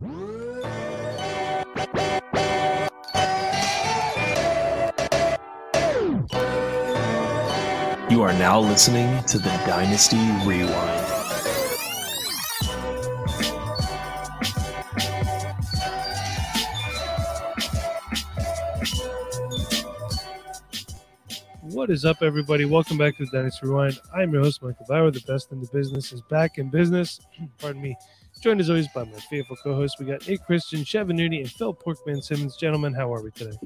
You are now listening to the Dynasty Rewind. What is up, everybody? Welcome back to the Dynasty Rewind. I'm your host, Michael Bauer. The best in the business is back in business. Pardon me. Joined as always by my faithful co-hosts. We got Nate Christian, Chevanudi, and Phil Porkman Simmons. Gentlemen, how are we today?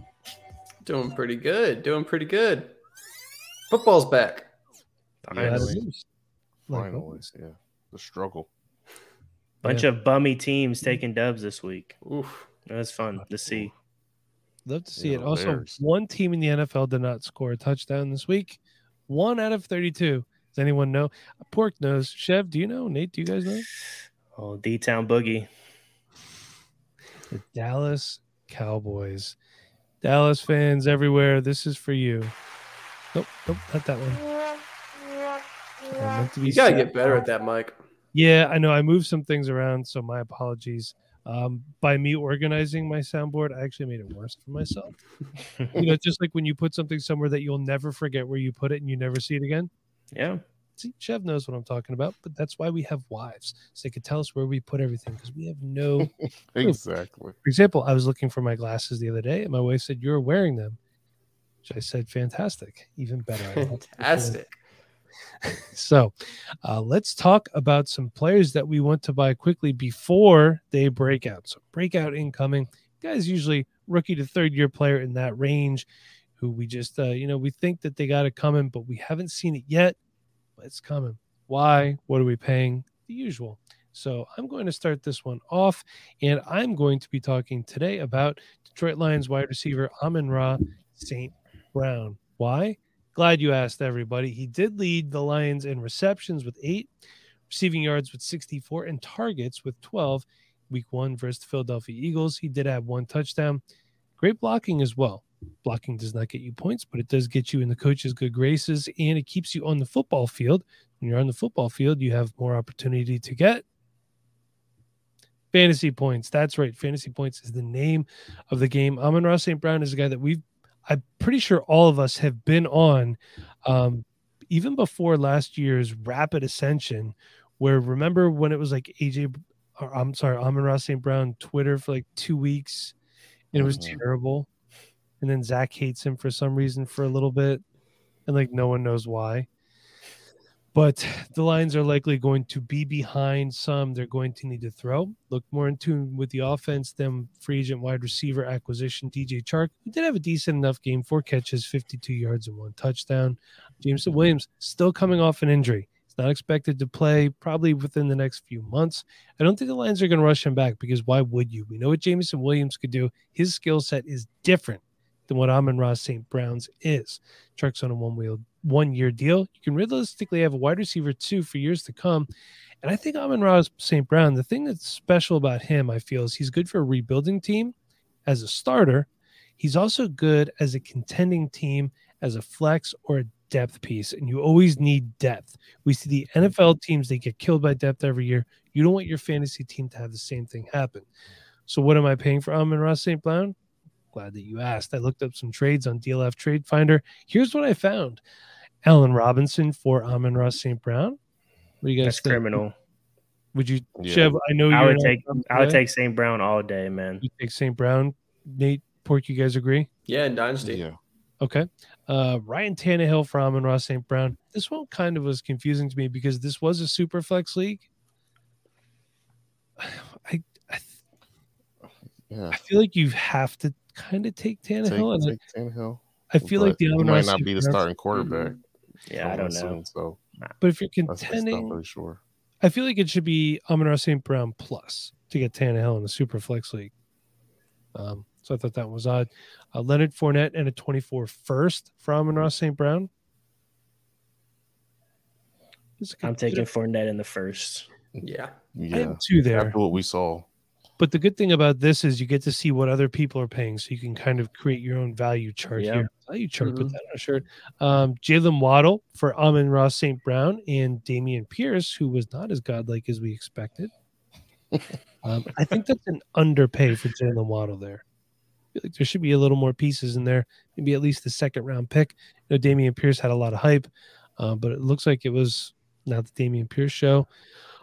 Doing pretty good. Doing pretty good. Football's back. Finally. Like, Finally. Yeah. The struggle. Bunch Yeah. of bummy teams taking dubs this week. Oof. It was fun to see. Love to see Yeah, it. Also, Bears. one team in the NFL did not score a touchdown this week. One out of 32. Does anyone know? Pork knows. Chev, do you know? Nate, do you guys know? Oh, D Town Boogie. The Dallas Cowboys. Dallas fans everywhere. This is for you. Nope, nope, not that one. To be You gotta sad. get better at that, Mike. Yeah, I know. I moved some things around, so my apologies. Um, by me organizing my soundboard, I actually made it worse for myself. you know, just like when you put something somewhere that you'll never forget where you put it and you never see it again. yeah. See, Chev knows what I'm talking about, but that's why we have wives, so they could tell us where we put everything because we have no. Exactly. For example, I was looking for my glasses the other day, and my wife said, "You're wearing them," which I said, "Fantastic, even better." I love it. Fantastic. So, uh, let's talk about some players that we want to buy quickly before they break out. So, breakout incoming guys, usually rookie to third year player in that range, who we just, uh, you know, we think that they got it coming, but we haven't seen it yet. It's coming. Why? What are we paying? The usual. So, I'm going to start this one off, and I'm going to be talking today about Detroit Lions wide receiver Amon Ra St. Brown. Why? Glad you asked, everybody. He did lead the Lions in receptions with eight, receiving yards with 64, and targets with 12. Week one versus the Philadelphia Eagles. He did have one touchdown. Great blocking as well. Blocking does not get you points, but it does get you in the coach's good graces and it keeps you on the football field. When you're on the football field, you have more opportunity to get fantasy points. That's right. Fantasy points is the name of the game. Amon Ra St. Brown is a guy that we've I'm pretty sure all of us have been on, um, even before last year's rapid ascension. Where remember when it was like AJ, or, I'm sorry, Amon Ra St. Brown Twitter for like two weeks, and it was Mhm. terrible. And then Zach hates him for some reason for a little bit, and like no one knows why. But the Lions are likely going to be behind some. They're going to need to throw. Look more in tune with the offense than free agent wide receiver acquisition. DJ Chark, who did have a decent enough game, four catches, 52 yards, and one touchdown. Jameson Williams still coming off an injury. He's not expected to play probably within the next few months. I don't think the Lions are going to rush him back because why would you? We know what Jameson Williams could do. His skill set is different than what Amon Ra St. Brown's is. Chark's on a one wheel one year deal. You can realistically have a wide receiver two for years to come. And I think Amon Ra St. Brown, the thing that's special about him, I feel, is he's good for a rebuilding team as a starter. He's also good as a contending team as a flex or a depth piece. And you always need depth. We see the NFL teams, they get killed by depth every year. You don't want your fantasy team to have the same thing happen. So what am I paying for Amon Ra St. Brown? Glad that you asked. I looked up some trades on DLF Trade Finder. Here's what I found. Allen Robinson for Amon Ra St. Brown. What do you guys That's think? criminal. Would you, Yeah. Chev? I know I you're would take I would take St. Brown all day, man. You take St. Brown. Nate Pork, you guys agree? Yeah, in Dynasty. Yeah. Okay. Uh, Ryan Tannehill for Amon Ra St. Brown. This one kind of was confusing to me because this was a super flex league. I I, Yeah. I feel like you have to kind of take Take, Tannehill, and take Tannehill. I feel like the he Amon might not be the starting quarterback. Yeah, I don't know. Soon, so But if you're that's, that's not contending, really sure. I feel like it should be Amon Ra St. Brown plus to get Tannehill in the super flex league. Um, so I thought that was odd. Uh, Leonard Fournette and a 24 first for Amon Ra St. Brown. It's a I'm taking Fournette in the first. Yeah. I Yeah. have two there. After what we saw. But the good thing about this is you get to see what other people are paying, so you can kind of create your own value chart Yeah. here. Value chart, put Mhm. that on a shirt. Um, Jalen Waddle for Amon Ra St. Brown and Dameon Pierce, who was not as godlike as we expected. um, I think that's an underpay for Jalen Waddle there. I feel like there should be a little more pieces in there, maybe at least the second round pick. You know, Dameon Pierce had a lot of hype, uh, but it looks like it was not the Dameon Pierce show.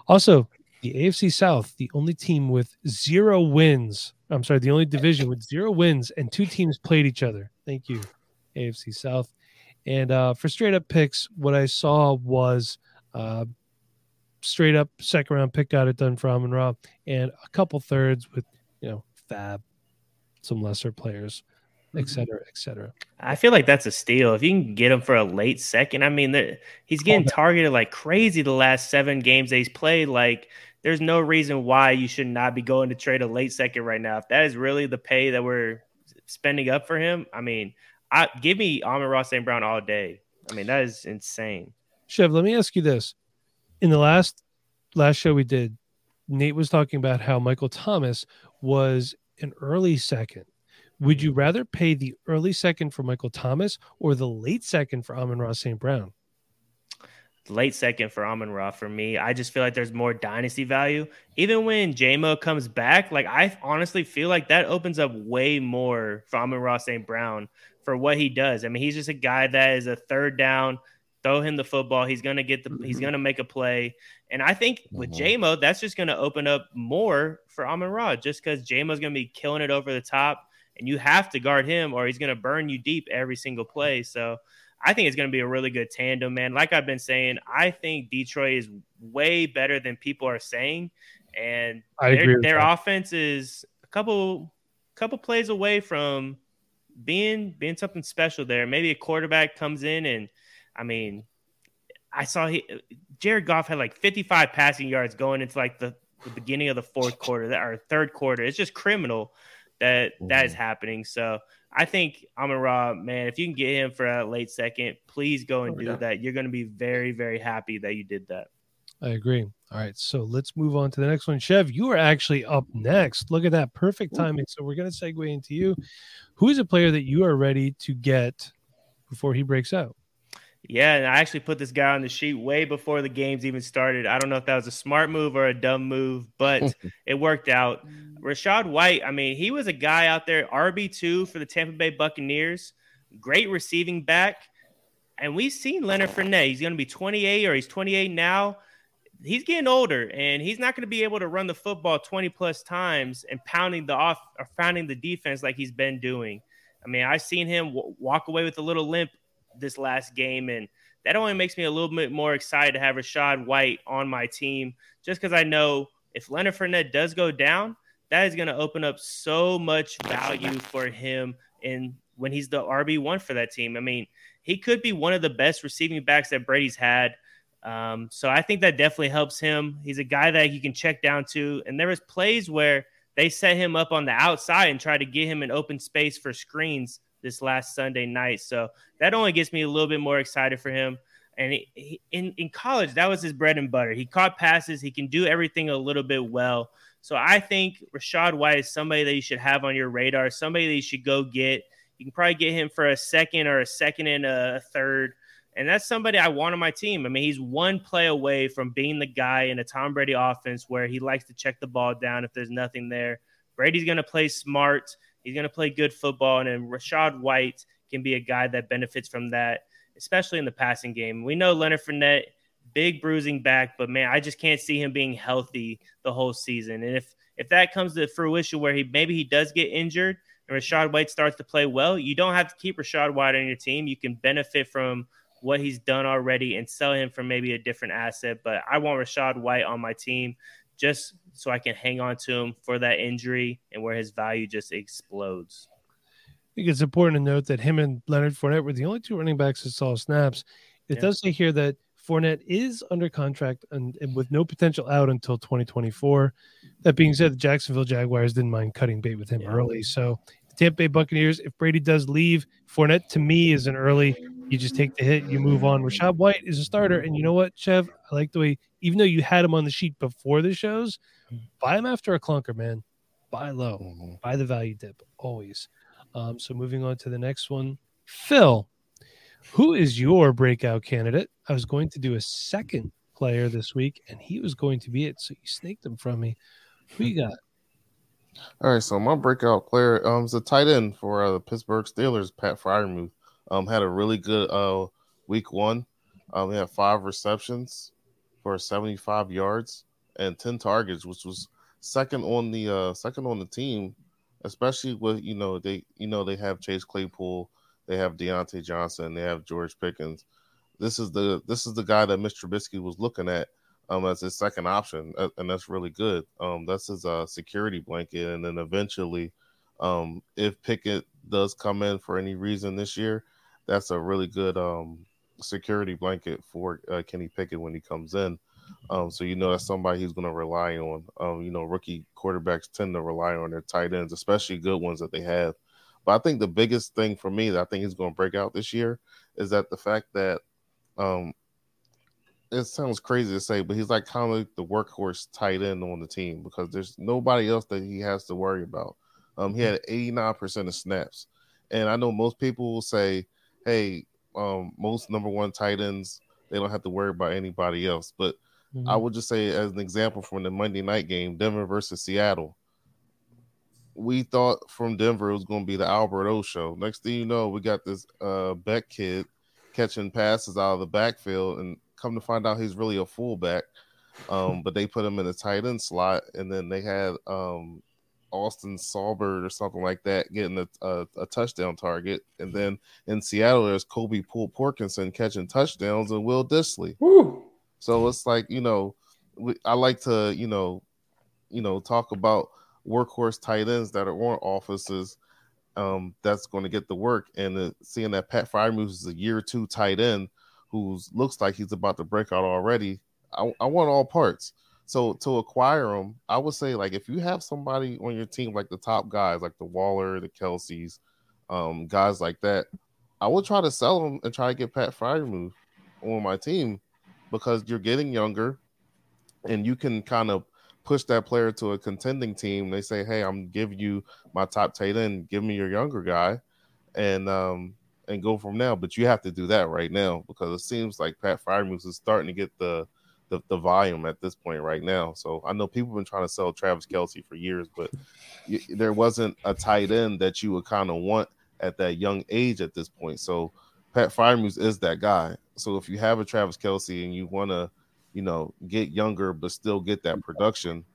Also, the AFC South, the only team with zero wins. I'm sorry, the only division with zero wins and two teams played each other. Thank you, AFC South. And uh, for straight up picks, what I saw was uh, straight up second round pick got it done for Amon Ra and a couple thirds with, you know, Fab, some lesser players, et cetera, et cetera. I feel like that's a steal. If you can get him for a late second, I mean, he's getting targeted like crazy the last seven games that he's played. Like, there's no reason why you should not be going to trade a late second right now. If that is really the pay that we're spending up for him, I mean, I give me Amon Ra St. Brown all day. I mean, that is insane. Chev, let me ask you this. In the last last show we did, Nate was talking about how Michael Thomas was an early second. Would mm-hmm. you rather pay the early second for Michael Thomas or the late second for Amon Ra St. Brown? Late second for Amon Ra for me. I just feel like there's more dynasty value. Even when JMO comes back, like I honestly feel like that opens up way more for Amon Ra St. Brown for what he does. I mean, he's just a guy that is a third down, throw him the football. He's gonna get the he's gonna make a play. And I think with Mhm. JMO, that's just gonna open up more for Amon Ra just because JMO's gonna be killing it over the top. And you have to guard him or he's gonna burn you deep every single play. So I think it's going to be a really good tandem, man. Like I've been saying, I think Detroit is way better than people are saying, and I their, their offense is a couple couple plays away from being being something special. There, maybe a quarterback comes in, and I mean, I saw he Jared Goff had like 55 passing yards going into like the, the beginning of the fourth quarter that or third quarter. It's just criminal that that is Mhm. happening. So I think Amon Ra, man, if you can get him for a late second, please go and Oh, do yeah. that. You're going to be very, very happy that you did that. I agree. All right, so let's move on to the next one. Chev, you are actually up next. Look at that perfect timing. So we're going to segue into you. Who is a player that you are ready to get before he breaks out? Yeah, and I actually put this guy on the sheet way before the games even started. I don't know if that was a smart move or a dumb move, but it worked out. Mm. Rachaad White, I mean, he was a guy out there, RB2 for the Tampa Bay Buccaneers, great receiving back. And we've seen Leonard Fournette. He's going to be 28 or he's 28 now. He's getting older and he's not going to be able to run the football 20 plus times and pounding the off or pounding the defense like he's been doing. I mean, I've seen him w- walk away with a little limp this last game, and that only makes me a little bit more excited to have Rachaad White on my team, just because I know if Leonard Fournette does go down, that is going to open up so much value for him in when he's the RB one for that team. I mean, he could be one of the best receiving backs that Brady's had. Um, so I think that definitely helps him. He's a guy that you can check down to, and there was plays where they set him up on the outside and try to get him an open space for screens this last Sunday night. So that only gets me a little bit more excited for him. And he, he, in in college, that was his bread and butter. He caught passes. He can do everything a little bit well. So I think Rachaad White is somebody that you should have on your radar. Somebody that you should go get. You can probably get him for a second or a second and a third. And that's somebody I want on my team. I mean, he's one play away from being the guy in a Tom Brady offense where he likes to check the ball down if there's nothing there. Brady's going to play smart. He's going to play good football. And then Rachaad White can be a guy that benefits from that, especially in the passing game. We know Leonard Fournette, big bruising back, but man, I just can't see him being healthy the whole season. And if if that comes to fruition where he maybe he does get injured and Rachaad White starts to play well, you don't have to keep Rachaad White on your team. You can benefit from what he's done already and sell him for maybe a different asset. But I want Rachaad White on my team just so I can hang on to him for that injury and where his value just explodes. I think it's important to note that him and Leonard Fournette were the only two running backs that saw snaps. It Yeah. does say here that Fournette is under contract and, and with no potential out until 2024. That being said, the Jacksonville Jaguars didn't mind cutting bait with him Yeah. early. So the Tampa Bay Buccaneers, if Brady does leave, Fournette to me is an early. You just take the hit, you move on. Rachaad White is a starter, and you know what, Chev? I like the way, even though you had him on the sheet before the shows, buy him after a clunker, man. Buy low Mhm. buy the value dip always. Um, so moving on to the next one, Phil, who is your breakout candidate? I was going to do a second player this week, and he was going to be it. So you snaked him from me. Who you got? All right, so my breakout player um is a tight end for uh, the Pittsburgh Steelers, Pat Freiermuth. Um, had a really good uh week one. Um, he had five receptions for 75 yards and 10 targets, which was second on the uh second on the team, especially with you know they you know they have Chase Claypool, they have Diontae Johnson, they have George Pickens. This is the this is the guy that Mr. Trubisky was looking at um, as his second option, and that's really good. Um, that's his uh, security blanket, and then eventually, um, if Pickett does come in for any reason this year, that's a really good um, security blanket for uh, Kenny Pickett when he comes in. Um, so you know that's somebody he's going to rely on. Um, you know, rookie quarterbacks tend to rely on their tight ends, especially good ones that they have. But I think the biggest thing for me that I think he's going to break out this year is that the fact that um, it sounds crazy to say, but he's like kind of the workhorse tight end on the team because there's nobody else that he has to worry about. Um, he had 89% of snaps. And I know most people will say, hey, um, most number one tight ends, they don't have to worry about anybody else. But I would just say, as an example from the Monday night game, Denver versus Seattle, we thought from Denver it was going to be the Albert O show. Next thing you know, we got this uh, Beck kid catching passes out of the backfield, and come to find out he's really a fullback. Um, but they put him in a tight end slot, and then they had um, Austin Saulbird or something like that getting a, a, a touchdown target, and then in Seattle there's Kobe Pool Porkinson catching touchdowns and Will Dissly. Woo. So it's like you know, we, I like to you know, you know, talk about workhorse tight ends that are on offices. Um, that's going to get the work, and uh, seeing that Pat Freiermuth is a year two tight end who looks like he's about to break out already. I, I want all parts. So to acquire them, I would say like if you have somebody on your team like the top guys, like the Waller, the Kelces, um, guys like that, I would try to sell them and try to get Pat Freiermuth on my team because you're getting younger and you can kind of push that player to a contending team. They say, Hey, I'm giving you my top tight end, give me your younger guy and um and go from now. But you have to do that right now because it seems like Pat Freiermuth is starting to get the, the the volume at this point right now. So I know people have been trying to sell Travis Kelce for years, but you, there wasn't a tight end that you would kind of want at that young age at this point. So Pat Freiermuth is that guy. So if you have a Travis Kelce and you want to, you know, get younger but still get that production,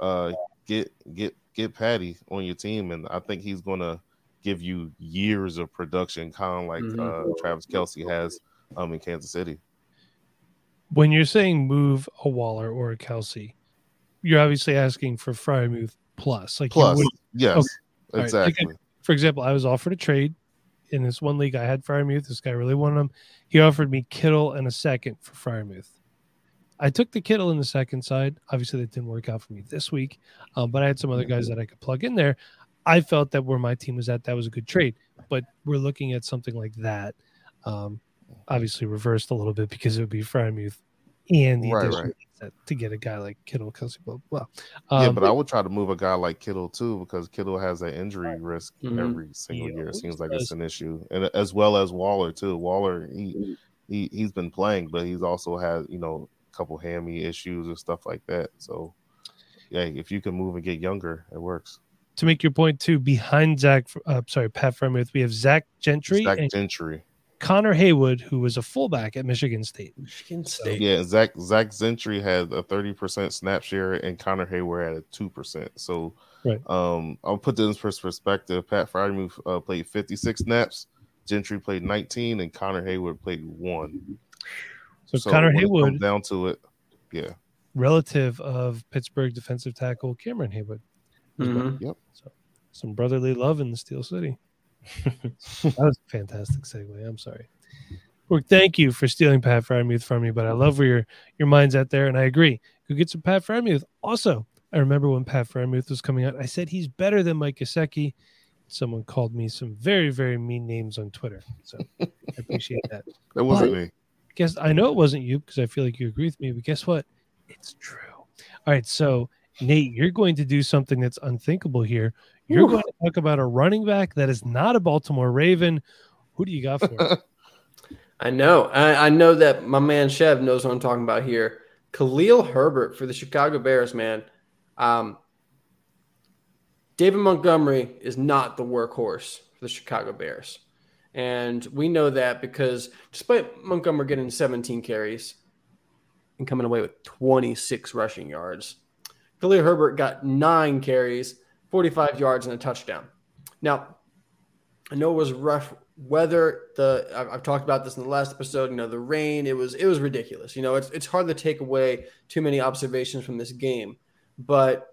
uh, get get get Patty on your team, and I think he's gonna give you years of production, kind of like Mhm. uh, Travis Kelce has um in Kansas City. When you're saying move a Waller or a Kelce, you're obviously asking for Freiermuth plus. Like Plus, yes, Okay. All right, exactly. okay. for example, I was offered a trade in this one league. I had Freiermuth. This guy really wanted him. He offered me Kittle and a second for Freiermuth. I took the Kittle in the second side. Obviously, that didn't work out for me this week, um, but I had some other guys that I could plug in there. I felt that where my team was at, that was a good trade. But we're looking at something like that. Um, obviously, reversed a little bit because it would be Freiermuth and the Right, additional right. to get a guy like Kittle, Kelce, blah blah. blah. yeah, Um, but I would try to move a guy like Kittle too because Kittle has an injury risk Mhm. every single He year. It seems like does. it's an issue, and as well as Waller too. Waller he he he's been playing, but he's also had you know a couple hammy issues and stuff like that. So yeah, if you can move and get younger, it works. to make your point too, behind Zach, uh, sorry, Pat Freiermuth, we have Zach Gentry Zach and Gentry, Connor Haywood, who was a fullback at Michigan State. Michigan State. yeah, Zach Zach Gentry had a thirty percent snap share, and Connor Heyward had a two percent. So Right. um, I'll put this in perspective. Pat Freiermuth uh, played fifty six snaps. Gentry played 19 and Connor Heyward played one. So, Connor when it Haywood, down to it, yeah, relative of Pittsburgh defensive tackle Cameron Haywood. Mhm. Some brotherly love in the Steel City. That was a fantastic segue. I'm sorry. Well, thank you for stealing Pat Freiermuth from me, but I love where your your mind's at there, and I agree. Go get some Pat Freiermuth. Also, I remember when Pat Freiermuth was coming out, I said he's better than Mike Gesicki. Someone called me some very very mean names on Twitter, so I appreciate that. That wasn't But- me. Guess I know it wasn't you because I feel like you agree with me, but guess what? It's true. All right, so Nate, you're going to do something that's unthinkable here. You're going to talk about a running back that is not a Baltimore Raven. Who do you got for us? I know. I, I know that my man Chev knows what I'm talking about here. Khalil Herbert for the Chicago Bears, man. Um, David Montgomery is not the workhorse for the Chicago Bears. And we know that because despite Montgomery getting 17 carries and coming away with 26 rushing yards, Khalil Herbert got nine carries, 45 yards, and a touchdown. Now, I know it was rough weather. The I've, I've talked about this in the last episode. You know, the rain. It was it was ridiculous. You know, it's it's hard to take away too many observations from this game, but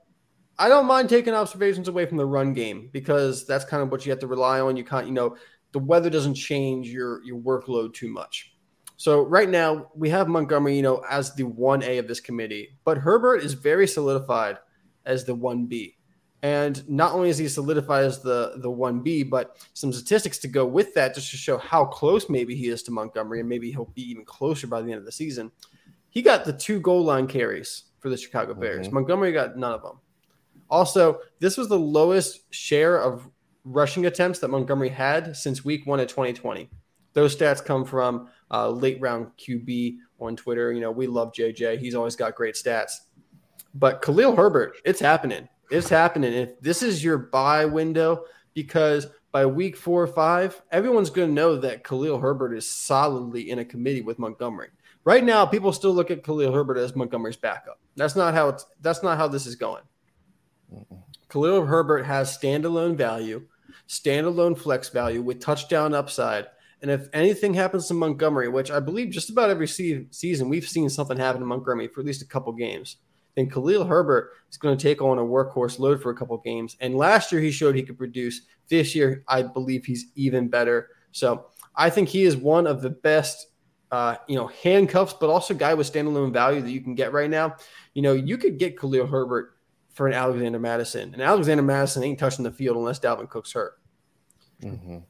I don't mind taking observations away from the run game because that's kind of what you have to rely on. You can't, you know, the weather doesn't change your your workload too much. So right now we have Montgomery, you know, as the one A of this committee, but Herbert is very solidified as the one B. And not only is he solidified as the the one B, but some statistics to go with that, just to show how close maybe he is to Montgomery, and maybe he'll be even closer by the end of the season. He got the two goal line carries for the Chicago Bears. Mhm. Montgomery got none of them. Also, this was the lowest share of rushing attempts that Montgomery had since Week One of 2020. Those stats come from uh, late round QB on Twitter. You know, we love JJ. He's always got great stats. But Khalil Herbert, it's happening. It's happening. If this is your buy window, because by week four or five, everyone's going to know that Khalil Herbert is solidly in a committee with Montgomery. Right now, people still look at Khalil Herbert as Montgomery's backup. That's not how it's. That's not how this is going. Khalil Herbert has standalone value, standalone flex value with touchdown upside. And if anything happens to Montgomery, which I believe just about every se- season we've seen something happen to Montgomery for at least a couple games, then Khalil Herbert is going to take on a workhorse load for a couple games. And last year he showed he could produce. This year, I believe he's even better. So I think he is one of the best, uh, you know, handcuffs, but also guy with standalone value that you can get right now. You know, you could get Khalil Herbert for an Alexander Mattison, and Alexander Mattison ain't touching the field unless Dalvin Cook's hurt. Mhm.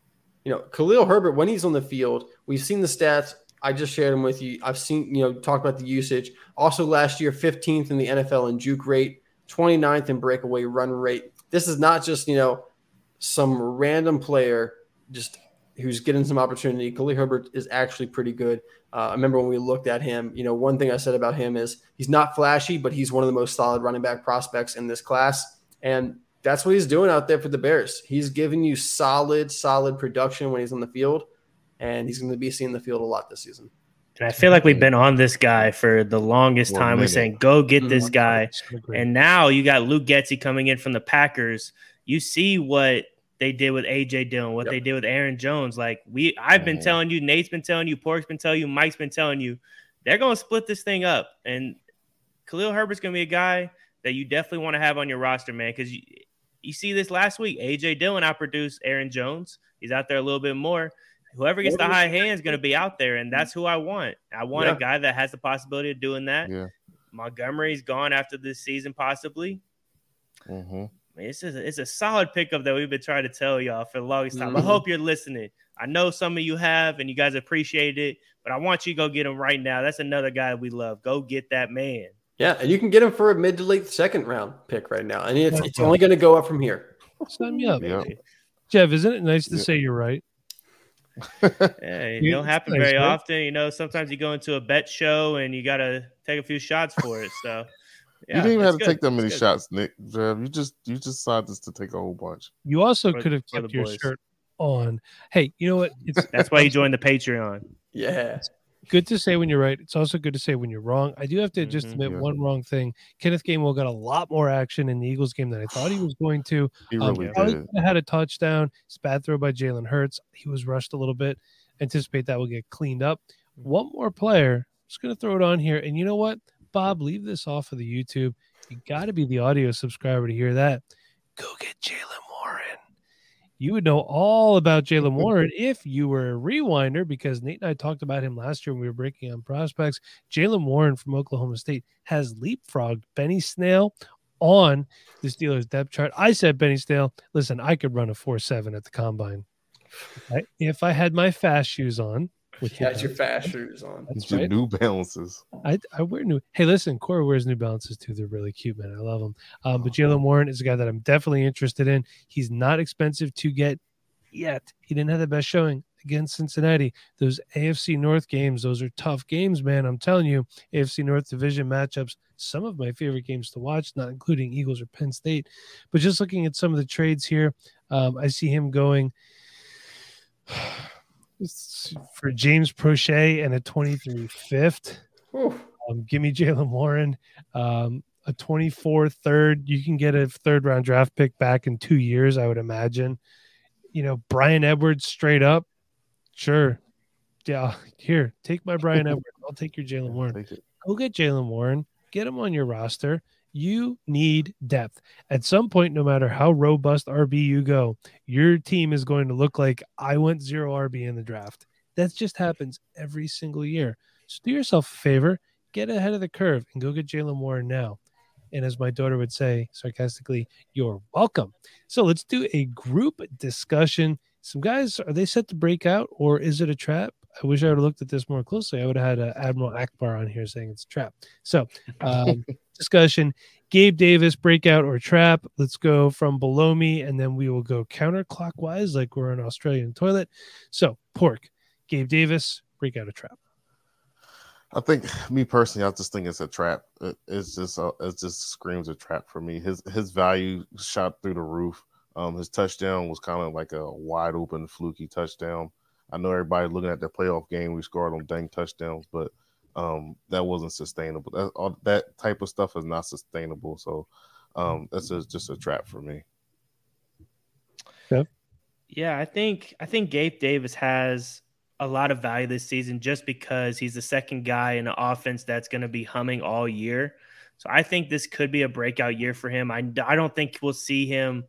You know, Khalil Herbert, when he's on the field, we've seen the stats. I just shared them with you. I've seen, you know, talk about the usage. Also, last year, 15th in the NFL in juke rate, 29th in breakaway run rate. This is not just, you know, some random player just who's getting some opportunity. Khalil Herbert is actually pretty good. Uh, I remember when we looked at him, you know, one thing I said about him is he's not flashy, but he's one of the most solid running back prospects in this class. And that's what he's doing out there for the Bears. He's giving you solid, solid production when he's on the field, and he's going to be seeing the field a lot this season. And I feel like we've been on this guy for the longest One time. We're saying, go get Mhm. this guy. It's been great. And now you got Luke Getsy coming in from the Packers. You see what they did with AJ Dillon, what Yep. they did with Aaron Jones. Like we, I've been Mhm. telling you, Nate's been telling you, Pork's been telling you, Mike's been telling you, they're going to split this thing up. And Khalil Herbert's going to be a guy that you definitely want to have on your roster, man. Because you, you see this last week, AJ Dillon outproduced Aaron Jones. He's out there a little bit more. Whoever gets the high hand is going to be out there, and that's who I want. I want Yeah. a guy that has the possibility of doing that. Yeah. Montgomery's gone after this season, possibly. hmm I mean, it's just, it's a solid pickup that we've been trying to tell y'all for the longest time. I Mhm. hope you're listening. I know some of you have, and you guys appreciate it, but I want you to go get him right now. That's another guy we love. Go get that man. Yeah, and you can get him for a mid to late second round pick right now, and it's, it's only going to go up from here. Sign me up. Yeah. Jeff, isn't it nice to Yeah. say you're right? Yeah, it don't happen it's nice, very right? often. You know, sometimes you go into a bet show and you got to take a few shots for it. So, yeah, you didn't even it's have to good. take that many shots, Nick. You just you just decided to take a whole bunch. You also For- could have kept your shirt on. Hey, you know what? It's That's why you joined the Patreon. Yeah, good to say when you're right. It's also good to say when you're wrong. I do have to just Mhm. admit Yeah. one wrong thing. Kenneth Gainwell got a lot more action in the Eagles game than I thought he was going to. He Um, really did. had a touchdown. It's a bad throw by Jalen Hurts. He was rushed a little bit. Anticipate that will get cleaned up. One more player. Just gonna throw it on here. And you know what, Bob? Leave this off of the YouTube. You got to be the audio subscriber to hear that. Go get Jaylen. You would know all about Jaylen Warren if you were a rewinder because Nate and I talked about him last year when we were breaking on prospects. Jaylen Warren from Oklahoma State has leapfrogged Benny Snell on the Steelers depth chart. I said Benny Snell, listen, I could run a 4 7 at the combine. If I had my fast shoes on, which you had your fast shoes on. That's right. New Balances. I, I wear new. Hey, listen, Corey wears New Balances too. They're really cute, man. I love them. Um, but Jaylen Warren is a guy that I'm definitely interested in. He's not expensive to get yet. He didn't have the best showing against Cincinnati. Those AFC North games, those are tough games, man. I'm telling you, AFC North division matchups, some of my favorite games to watch, not including Eagles or Penn State. But just looking at some of the trades here, um, I see him going for James Proche and a 23 fifth. Um, give me Jaylen Warren. Um, a 24 third. You can get a third round draft pick back in two years, I would imagine. You know, Bryan Edwards straight up. Sure. Yeah. Here, take my Bryan Edwards. I'll take your Jaylen Warren. Go get Jaylen Warren. Get him on your roster. You need depth. At some point, no matter how robust RB you go, your team is going to look like I went zero RB in the draft. That just happens every single year. So do yourself a favor, get ahead of the curve and go get Jaylen Warren now. And as my daughter would say sarcastically, you're welcome. So let's do a group discussion. Some guys, are they set to break out or is it a trap? I wish I would have looked at this more closely. I would have had uh, Admiral Ackbar on here saying it's a trap. So, um, discussion. Gabe Davis, breakout or trap. Let's go from below me, and then we will go counterclockwise, like we're an Australian toilet. So, pork, Gabe Davis, breakout or trap. I think me personally, I just think it's a trap. it's just a, it just screams a trap for me. His his value shot through the roof. Um, his touchdown was kind of like a wide open, fluky touchdown. I know everybody looking at the playoff game. We scored on dang touchdowns, but um, that wasn't sustainable. That all, that type of stuff is not sustainable. So um, that's a, just a trap for me. Yep. Yeah, I think I think Gabe Davis has a lot of value this season just because he's the second guy in an offense that's going to be humming all year. So I think this could be a breakout year for him. I, I don't think we'll see him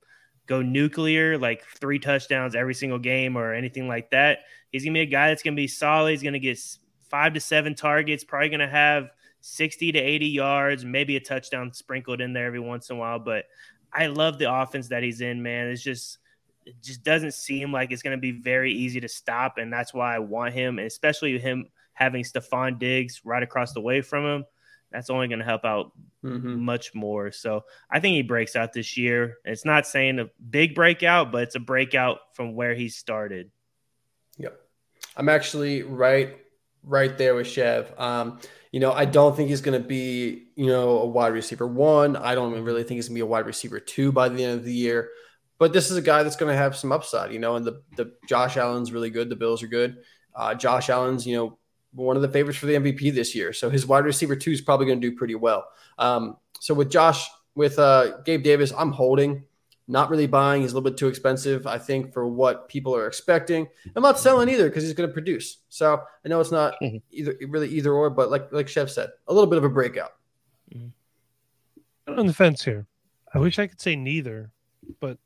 go nuclear, like three touchdowns every single game or anything like that. He's going to be a guy that's going to be solid. He's going to get five to seven targets, probably going to have 60 to 80 yards, maybe a touchdown sprinkled in there every once in a while. But I love the offense that he's in, man. It's just, it just doesn't seem like it's going to be very easy to stop. And that's why I want him, and especially him having Stefon Diggs right across the way from him. That's only going to help out mm-hmm. much more. So I think he breaks out this year. It's not saying a big breakout, but it's a breakout from where he started. Yep. I'm actually right right there with Chev. Um, you know, I don't think he's going to be, you know, a wide receiver one. I don't really think he's going to be a wide receiver two by the end of the year. But this is a guy that's going to have some upside, you know. And the the Josh Allen's really good. The Bills are good. Uh, Josh Allen's, you know, one of the favorites for the MVP this year. So his wide receiver two is probably going to do pretty well. Um, so with Josh, with uh, Gabe Davis, I'm holding. Not really buying. He's a little bit too expensive, I think, for what people are expecting. I'm not selling either because he's going to produce. So I know it's not mm-hmm. either really either or, but like like Chev said, a little bit of a breakout. Mm-hmm. On the fence here. I wish I could say neither, but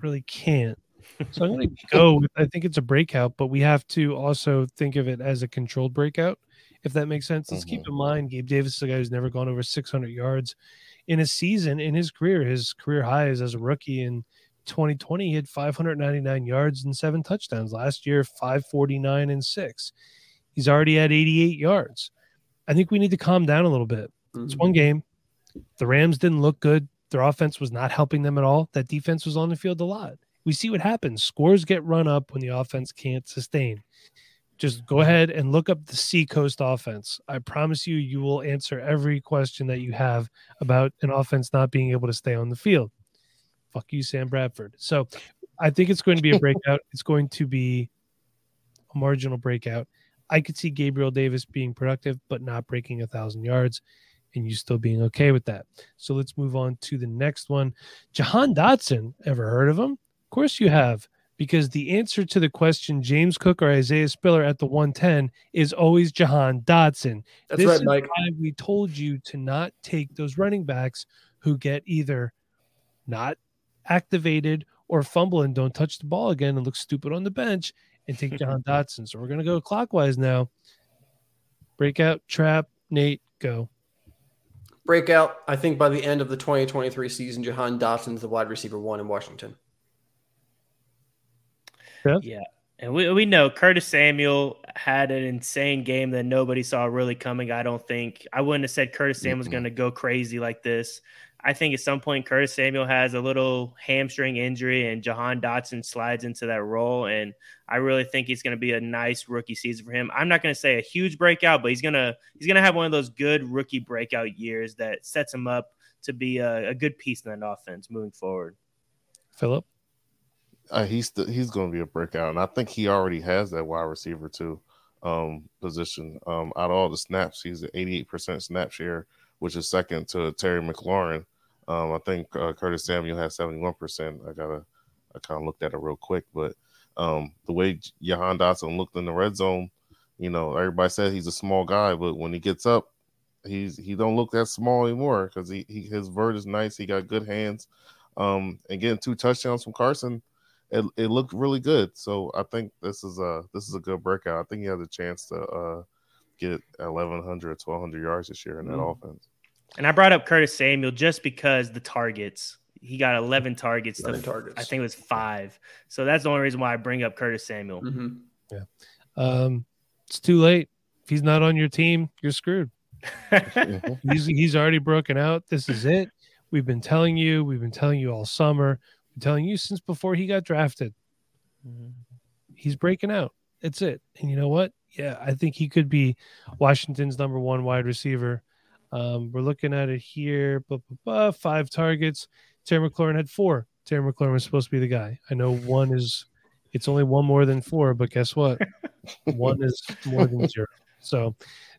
really can't. So I'm going to go. With, I think it's a breakout, but we have to also think of it as a controlled breakout, if that makes sense. Let's mm-hmm. keep in mind Gabe Davis is a guy who's never gone over 600 yards in a season in his career. His career highs as a rookie in 2020, he had 599 yards and seven touchdowns. Last year, 549 and six. He's already at 88 yards. I think we need to calm down a little bit. Mm-hmm. It's one game. The Rams didn't look good. Their offense was not helping them at all. That defense was on the field a lot. We see what happens. Scores get run up when the offense can't sustain just go ahead and look up the Seacoast offense. I promise you, you will answer every question that you have about an offense not being able to stay on the field. Fuck you, Sam Bradford. So I think it's going to be a breakout. it's going to be a marginal breakout. I could see Gabriel Davis being productive, but not breaking a thousand yards, and you still being okay with that. So let's move on to the next one. Jahan Dotson. Ever heard of him? Of course you have because the answer to the question James Cook or Isaiah Spiller at the 110 is always Jahan Dotson. That's this right, Mike. we told you to not take those running backs who get either not activated or fumble and don't touch the ball again and look stupid on the bench and take John Dotson. So we're gonna go clockwise now. Breakout, trap, Nate, go. Breakout. I think by the end of the 2023 season, Jahan Dotson's the wide receiver one in Washington. Yeah. And we, we know Curtis Samuel had an insane game that nobody saw really coming. I don't think I wouldn't have said Curtis Samuel's going to go crazy like this. I think at some point Curtis Samuel has a little hamstring injury and Jahan Dotson slides into that role. And I really think he's going to be a nice rookie season for him. I'm not going to say a huge breakout, but he's gonna he's gonna have one of those good rookie breakout years that sets him up to be a, a good piece in that offense moving forward. Philip. Uh, he's he's going to be a breakout, and I think he already has that wide receiver too um, position. Um, out of all the snaps, he's at 88% snap share, which is second to Terry McLaurin. Um, I think uh, Curtis Samuel has 71%. I gotta I kind of looked at it real quick, but um, the way Jahan Dotson looked in the red zone, you know, everybody said he's a small guy, but when he gets up, he's he don't look that small anymore because he, he his vert is nice. He got good hands. Um, and getting two touchdowns from Carson it, it looked really good. So I think this is a this is a good breakout. I think he has a chance to uh, get 1,100, or 1,200 yards this year in that mm. offense. And I brought up Curtis Samuel just because the targets. He got 11 targets 11 to targets. I think it was five. So that's the only reason why I bring up Curtis Samuel. Mm-hmm. Yeah. Um, it's too late. If he's not on your team, you're screwed. he's, he's already broken out. This is it. We've been telling you, we've been telling you all summer. I'm telling you since before he got drafted. Mm-hmm. He's breaking out. That's it. And you know what? Yeah, I think he could be Washington's number one wide receiver. Um, we're looking at it here. Blah, blah, blah, five targets. Terry McLaurin had four. Terry McLaurin was supposed to be the guy. I know one is, it's only one more than four, but guess what? one is more than zero. So,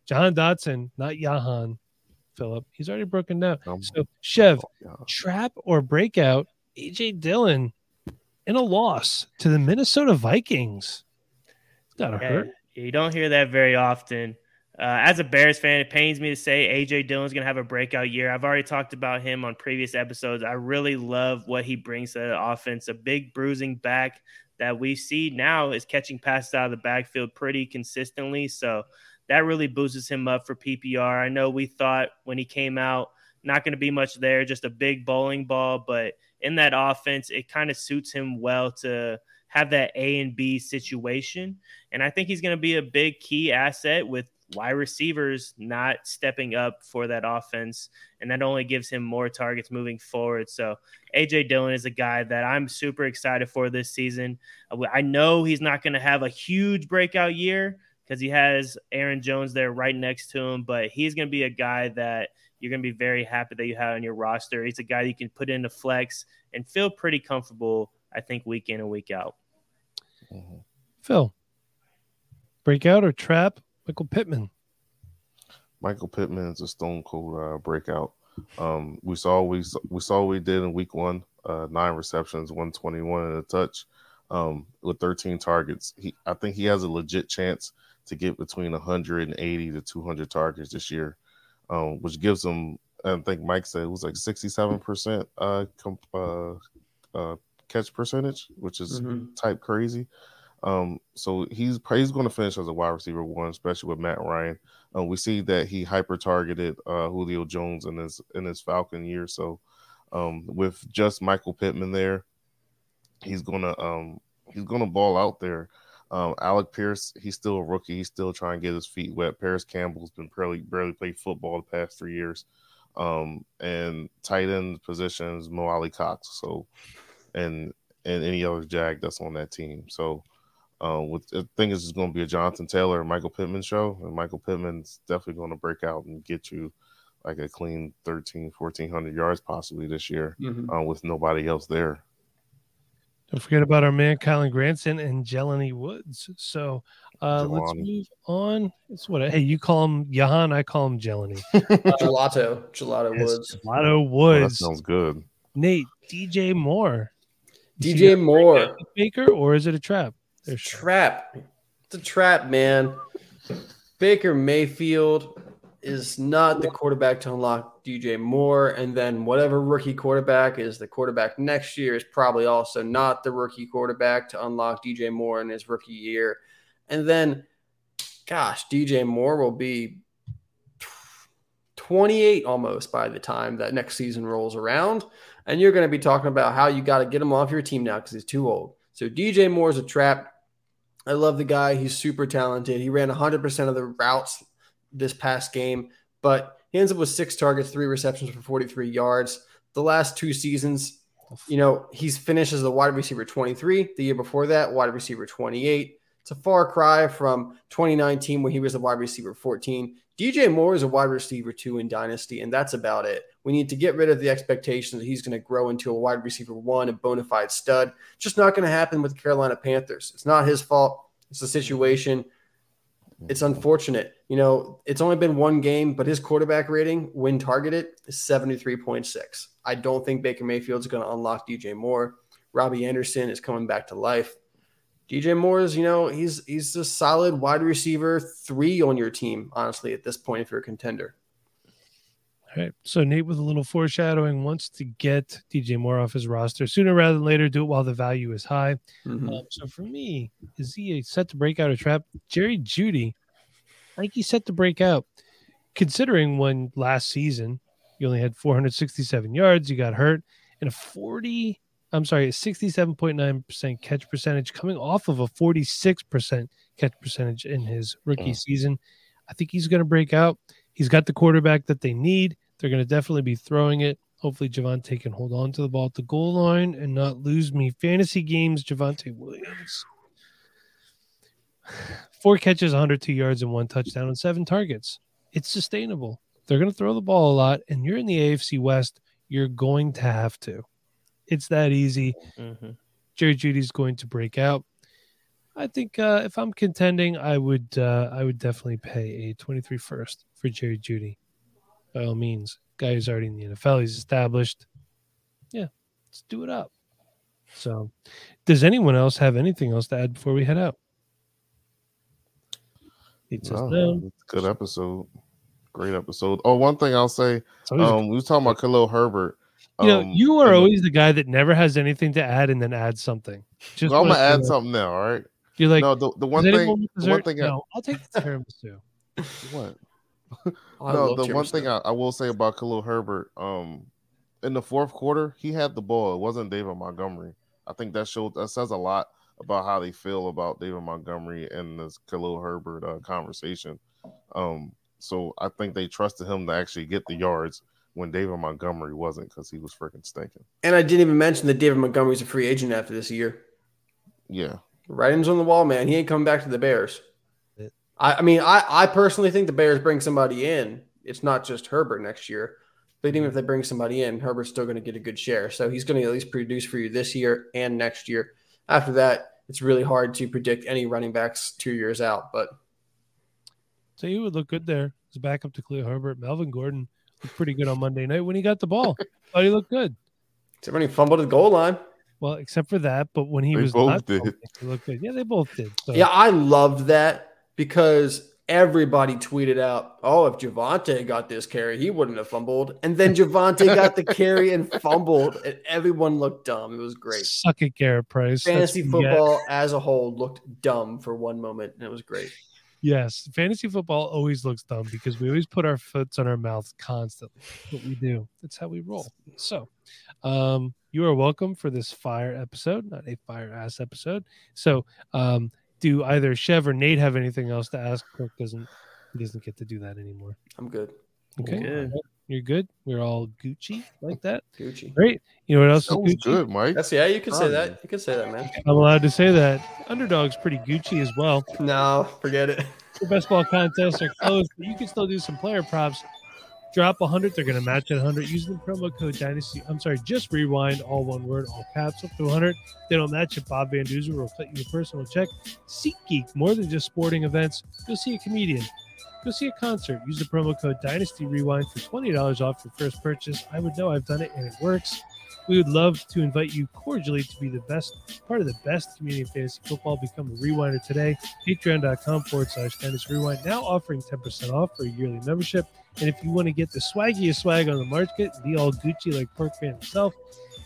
John Dotson, not Jahan, Philip. He's already broken down. Um, so, Chev, oh, trap or breakout AJ Dillon in a loss to the Minnesota Vikings. It's gotta yeah, hurt. You don't hear that very often. Uh, as a Bears fan, it pains me to say AJ Dillon's going to have a breakout year. I've already talked about him on previous episodes. I really love what he brings to the offense. A big bruising back that we see now is catching passes out of the backfield pretty consistently. So that really boosts him up for PPR. I know we thought when he came out, not going to be much there, just a big bowling ball, but in that offense, it kind of suits him well to have that A and B situation. And I think he's going to be a big key asset with wide receivers not stepping up for that offense. And that only gives him more targets moving forward. So AJ Dillon is a guy that I'm super excited for this season. Uh, I know he's not going to have a huge breakout year because he has Aaron Jones there right next to him, but he's going to be a guy that – you're going to be very happy that you have on your roster. He's a guy you can put in the flex and feel pretty comfortable, I think, week in and week out. Mm-hmm. Phil, breakout or trap? Michael Pittman. Michael Pittman is a stone cold uh, breakout. Um, we saw we we saw what we did in week one, uh, nine receptions, one twenty one and a touch, um, with thirteen targets. He, I think he has a legit chance to get between 180 to 200 targets this year um, which gives them, I think Mike said it was like 67% uh, comp, uh, uh, catch percentage, which is mm-hmm. type crazy. Um, so he's he's going to finish as a wide receiver one, especially with Matt Ryan. Um, we see that he hyper targeted uh, Julio Jones in his in his Falcon year. So um, with just Michael Pittman there, he's gonna um, he's gonna ball out there. Um, Alec Pierce, he's still a rookie. He's still trying to get his feet wet. Parris Campbell's been barely barely played football the past three years. Um, and tight end positions, Mo Alie-Cox. So, and and any other Jag that's on that team. So, uh, with I think it's going to be a Jonathan Taylor and Michael Pittman show, and Michael Pittman's definitely going to break out and get you like a clean 13, 1400 yards possibly this year mm-hmm. uh, with nobody else there. Don't forget about our man Kylen Granson and Jelani Woods. So uh, let's move on. It's what hey, you call him Jahan, I call him Jelani. Uh, gelato, Gelato yes, Woods. Gelato Woods. Oh, that sounds good. Nate, DJ Moore. DJ Moore. Baker, or is it a trap? There's trap. It's a trap, man. Baker Mayfield is not the quarterback to unlock DJ Moore, and then whatever rookie quarterback is the quarterback next year is probably also not the rookie quarterback to unlock DJ Moore in his rookie year. And then, gosh, DJ Moore will be 28 almost by the time that next season rolls around. And you're going to be talking about how you got to get him off your team now because he's too old. So DJ Moore is a trap. I love the guy. He's super talented. He ran 100% of the routes this past game, but he ends up with six targets, three receptions for 43 yards. The last two seasons, you know, he's finished as a wide receiver 23. The year before that, wide receiver 28. It's a far cry from 2019 when he was a wide receiver 14. DJ Moore is a wide receiver two in Dynasty, and that's about it. We need to get rid of the expectations that he's going to grow into a wide receiver one, a bona fide stud. Just not going to happen with the Carolina Panthers. It's not his fault. It's a situation. It's unfortunate. You know, it's only been one game, but his quarterback rating when targeted is 73.6. I don't think Baker Mayfield is going to unlock DJ Moore. Robbie Anderson is coming back to life. DJ Moore is, you know, he's he's a solid wide receiver three on your team, honestly, at this point, if you're a contender. All right. So Nate, with a little foreshadowing, wants to get DJ Moore off his roster sooner rather than later. Do it while the value is high. Mhm. Um, so for me, is he a set to break out a trap? Jerry Jeudy, I think he's set to break out. Considering when last season you only had 467 yards, you got hurt, and a 40, I'm sorry, a 67.9% catch percentage coming off of a 46% catch percentage in his rookie Mm. season. I think he's going to break out. He's got the quarterback that they need. They're going to definitely be throwing it. Hopefully, Javonte can hold on to the ball at the goal line and not lose me. Fantasy games, Javonte Williams. Four catches, 102 yards, and one touchdown on seven targets. It's sustainable. They're going to throw the ball a lot, and you're in the AFC West. You're going to have to. It's that easy. Mhm. Jerry Jeudy's going to break out. I think uh, if I'm contending, I would uh, I would definitely pay a 23 first for Jerry Jeudy. By all means, guy who's already in the NFL, he's established. Yeah, let's do it up. So, does anyone else have anything else to add before we head out? He says No, no. it's a good episode. Great episode. Oh, one thing I'll say, It's um, we was talking about Khalil Herbert. You know, Um, you are always the guy that never has anything to add and then add something. Just Well, I'm gonna add say something now. All right. You're like, no, the, the one thing, the one thing, I, no, I'll take the tiramisu. what? I no, love the one thing I, I will say about Khalil Herbert, um, in the fourth quarter, he had the ball. It wasn't David Montgomery. I think that showed that says a lot about how they feel about David Montgomery and this Khalil Herbert uh, conversation. Um, so I think they trusted him to actually get the yards when David Montgomery wasn't because he was freaking stinking. And I didn't even mention that David Montgomery's a free agent after this year. Yeah, Writings on the wall, man. He ain't coming back to the Bears. I, I mean, I, I personally think the Bears bring somebody in. It's not just Herbert next year. But even if they bring somebody in, Herbert's still going to get a good share. So he's going to at least produce for you this year and next year. After that, it's really hard to predict any running backs two years out. But So he would look good there. His backup to Cleo Herbert. Melvin Gordon looked pretty good on Monday night when he got the ball. Thought he looked good. except when he fumbled at the goal line. Well, except for that, but when he They was both not did. fumbling, he looked good. Yeah, they both did. So, Yeah, I loved that because everybody tweeted out, "Oh, if Javonte got this carry, he wouldn't have fumbled." And then Javonte got the carry and fumbled, and everyone looked dumb. It was great. suck it, Garrett Price. Fantasy get. football as a whole looked dumb for one moment, and it was great. Yes, fantasy football always looks dumb because we always put our foots on our mouths constantly. What we do, that's how we roll. So, um, you are welcome for this fire episode, not a fire ass episode. So, um, do either Chev or Nate have anything else to ask? Kirk doesn't. He doesn't get to do that anymore. I'm good. Okay, Good. you're good. We're all Gucci like that. Gucci. Great. You know what else that is was Gucci? good, Mike. That's yeah. You can say Probably. that. You can say that, man. I'm allowed to say that. Underdog's pretty Gucci as well. No, forget it. The best ball contests are closed, but you can still do some player props. Drop 100, they're going to match at 100 using the promo code Dynasty. I'm sorry, just rewind, all one word, all caps, up to 100. They don't match it. Bob Van Duzer will cut you a personal check. SeatGeek, more than just sporting events. Go see a comedian. Go see a concert. Use the promo code Dynasty Rewind for $20 off your first purchase. I would know I've done it and it works. We would love to invite you cordially to be the best part of the best community of fantasy football. Become a rewinder today. Patreon.com forward slash Fantasy Rewind. Now offering 10% off for a yearly membership. And if you want to get the swaggiest swag on the market, be all Gucci like Pork Fan himself,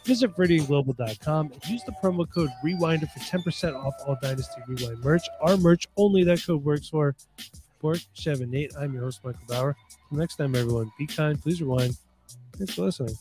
visit VeridianGlobal.com and use the promo code Rewinder for 10% off all Dynasty Rewind merch. Our merch only that code works for. Pork, Chev, and Nate. I'm your host, Michael Bauer. Until next time, everyone, be kind, please rewind. Thanks for listening.